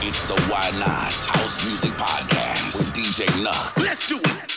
It's the Why Not House Music Podcast with DJ Nuck. Let's do it.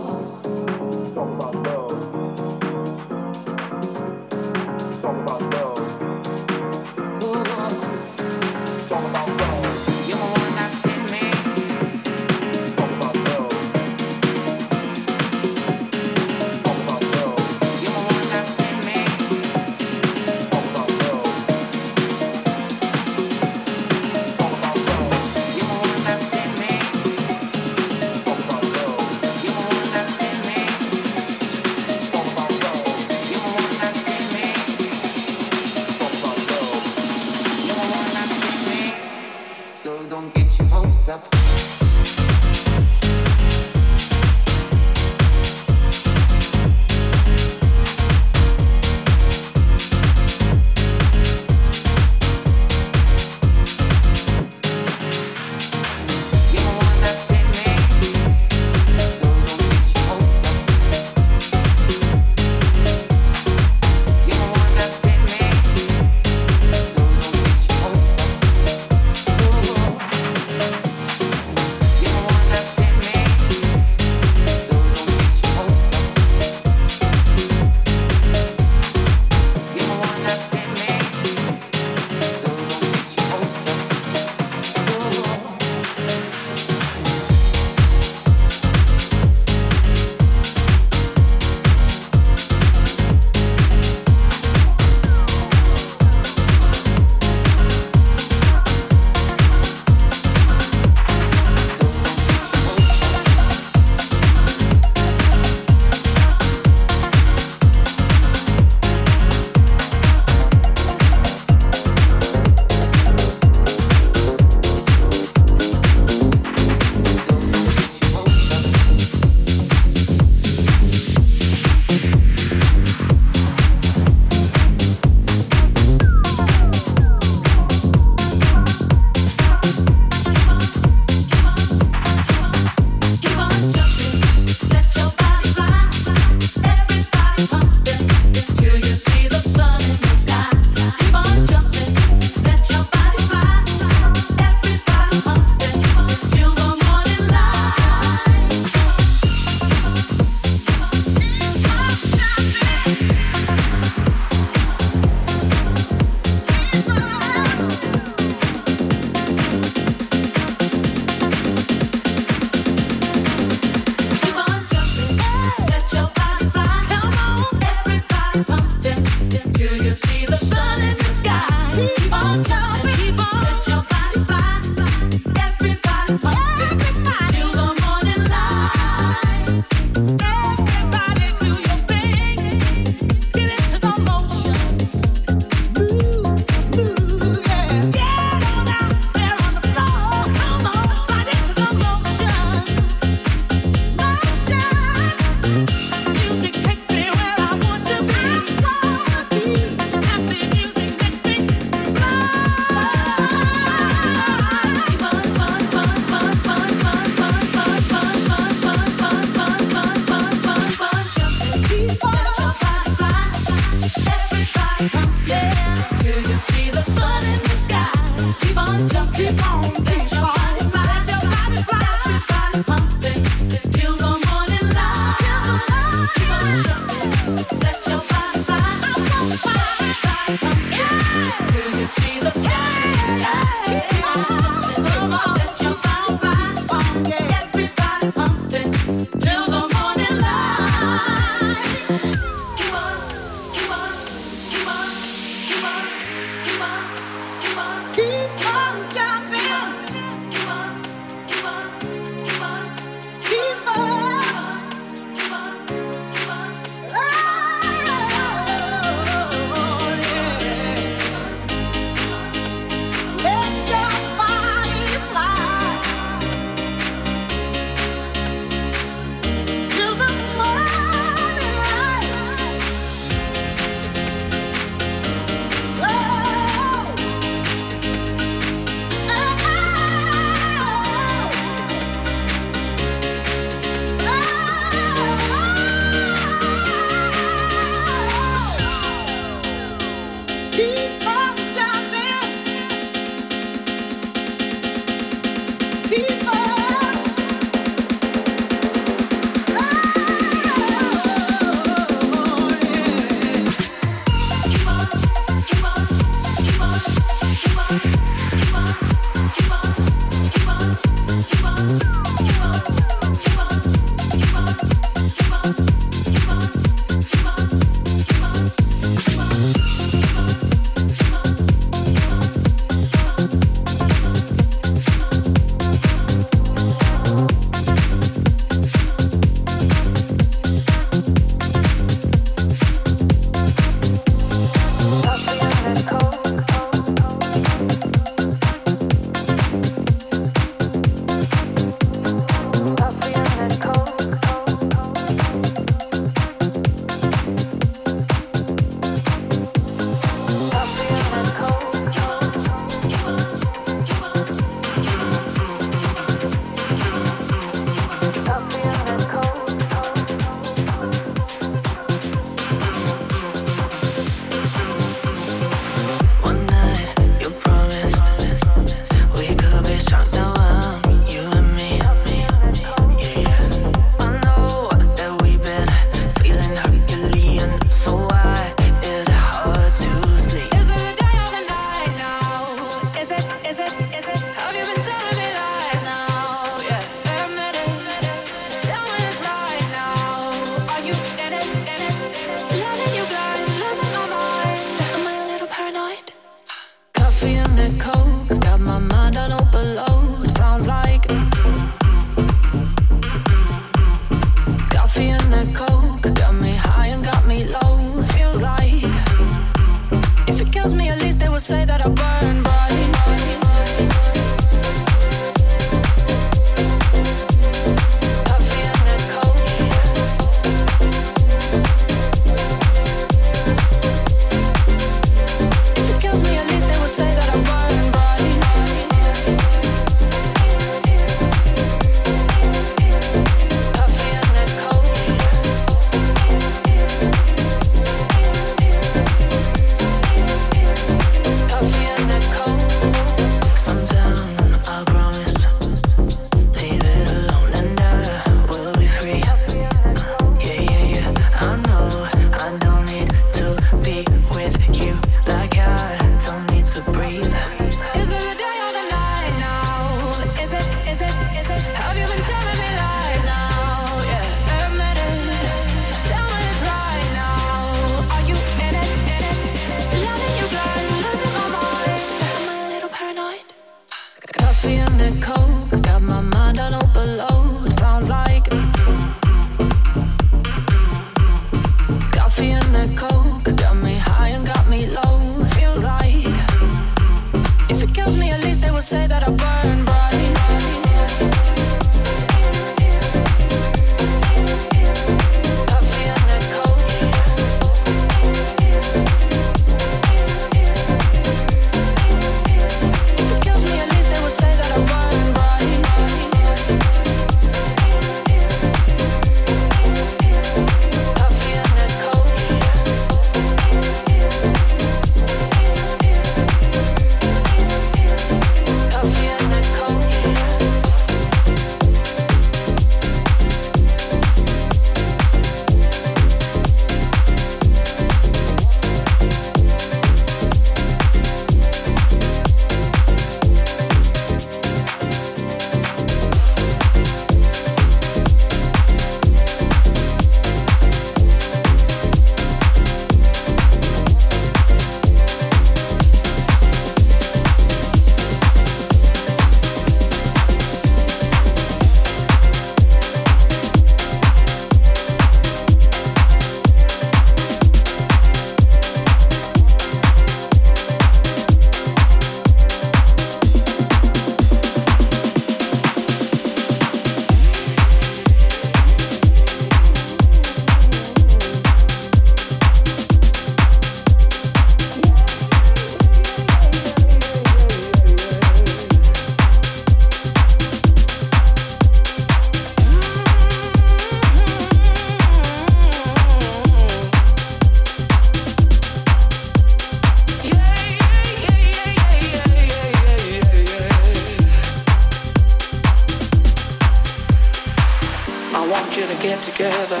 Together.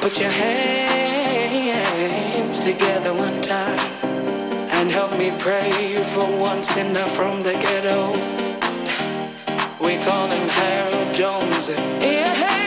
Put your hands together one time and help me pray for one sinner from the ghetto. We call him Harold Jones. Yeah,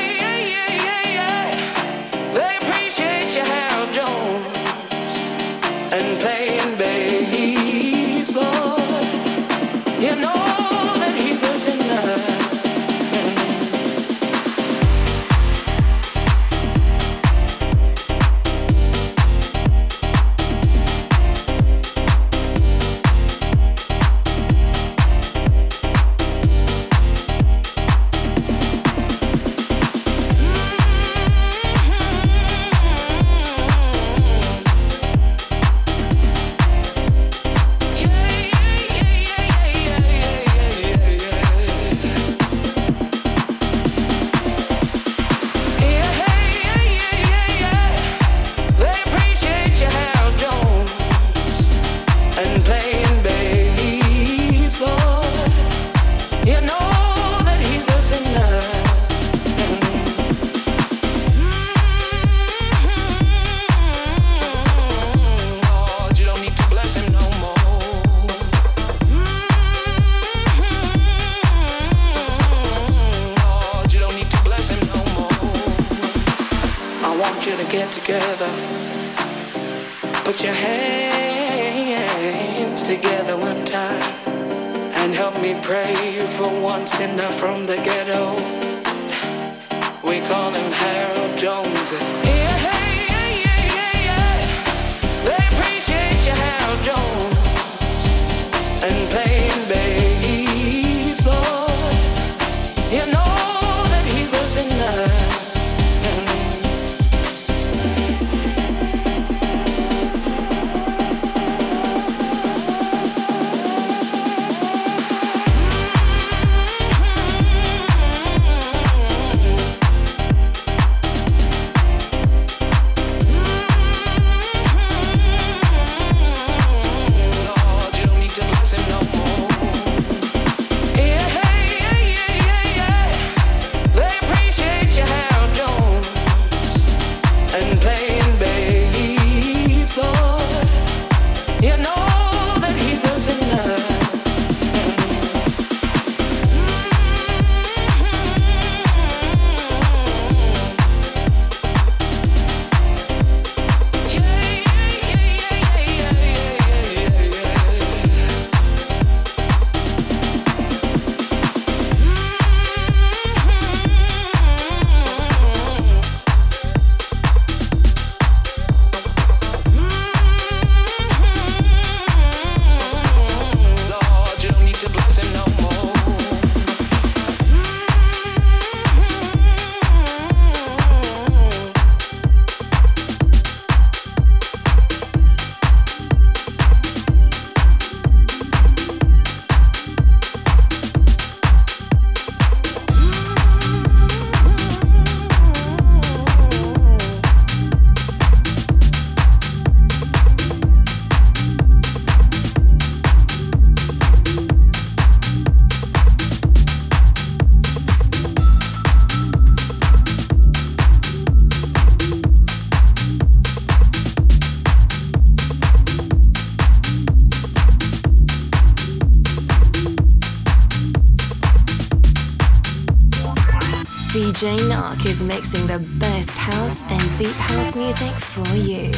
Jane Nark is mixing the best house and deep house music for you.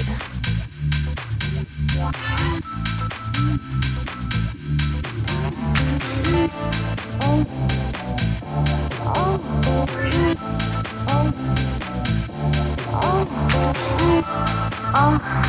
Oh.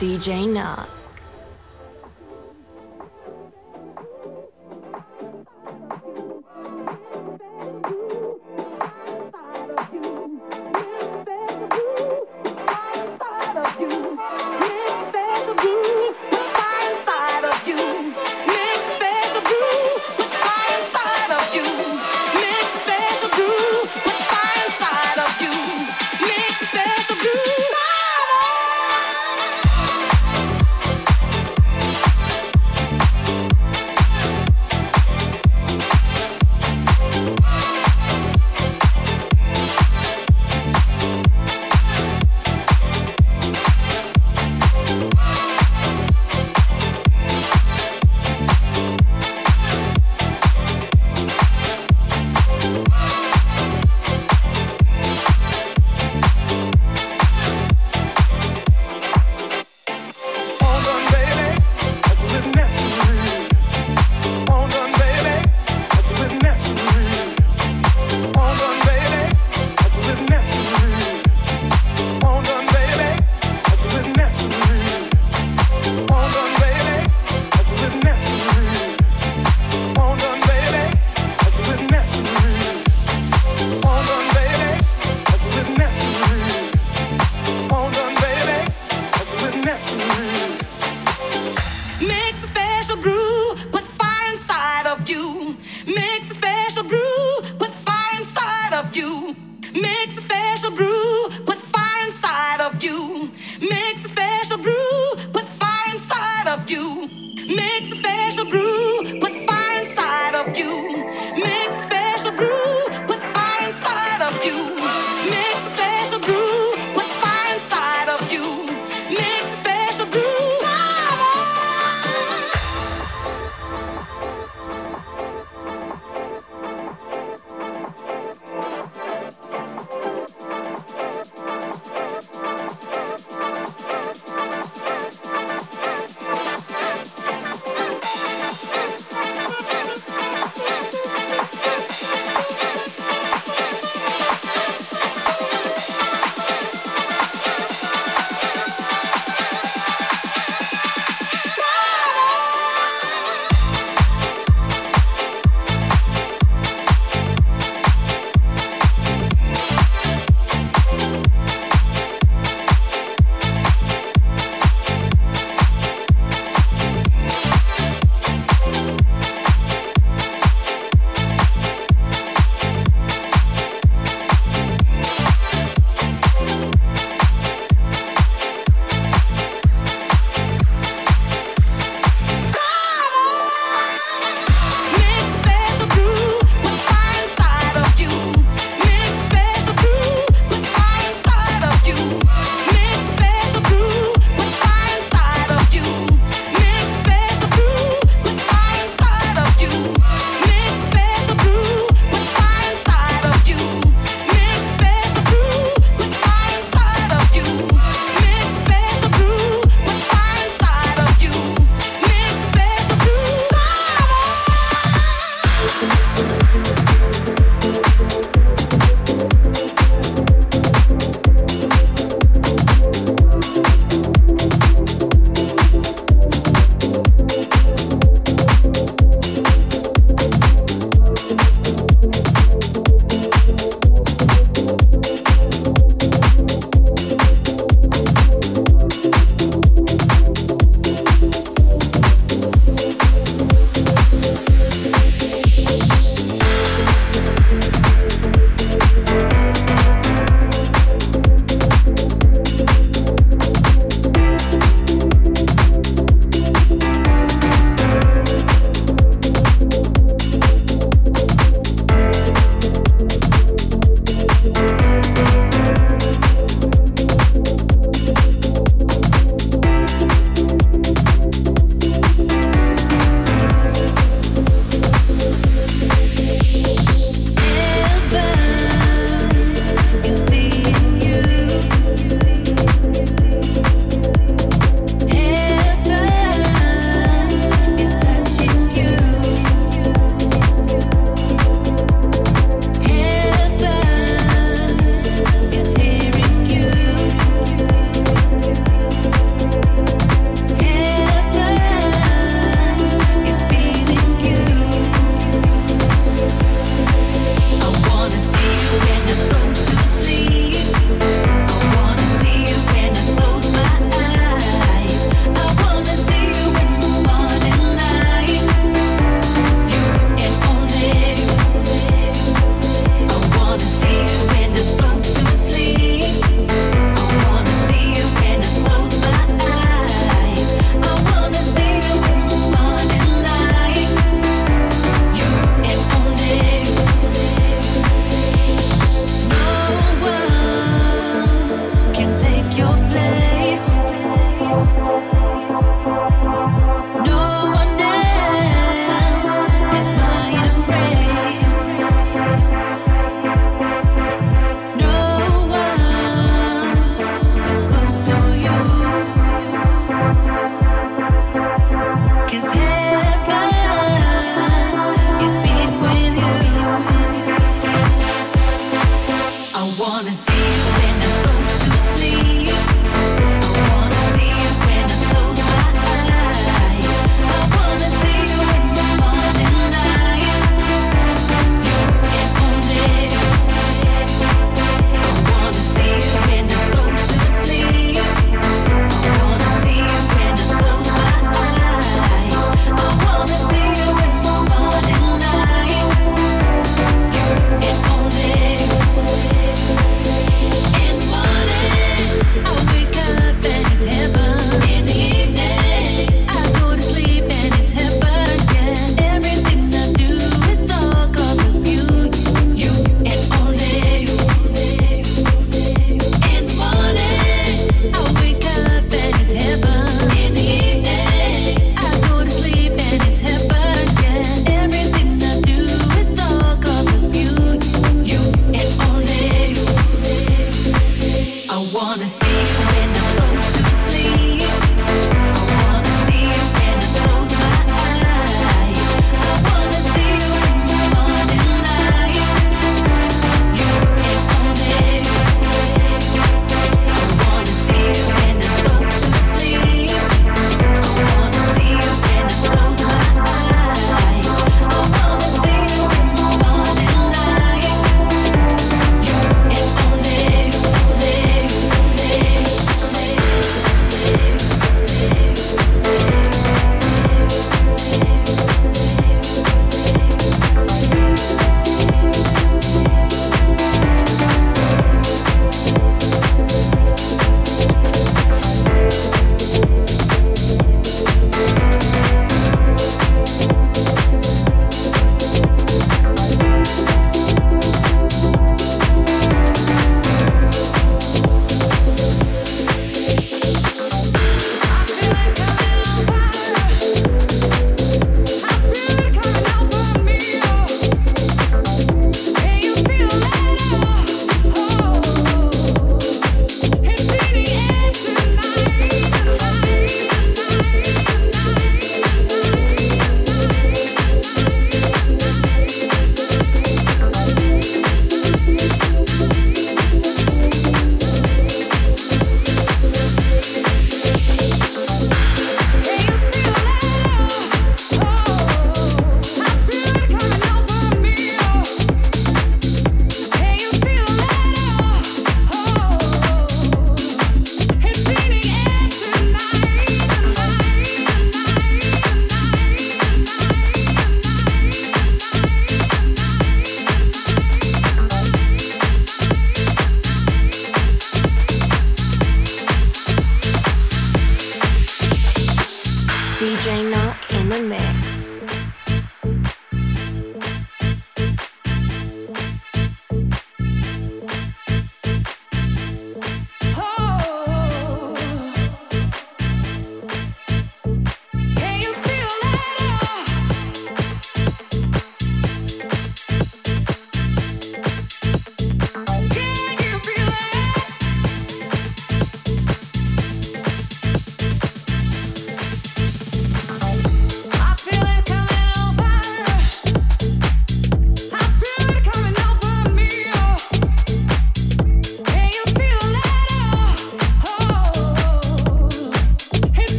DJ Nark.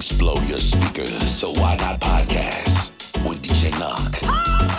explode your speakers. So why not podcast with DJ Knock?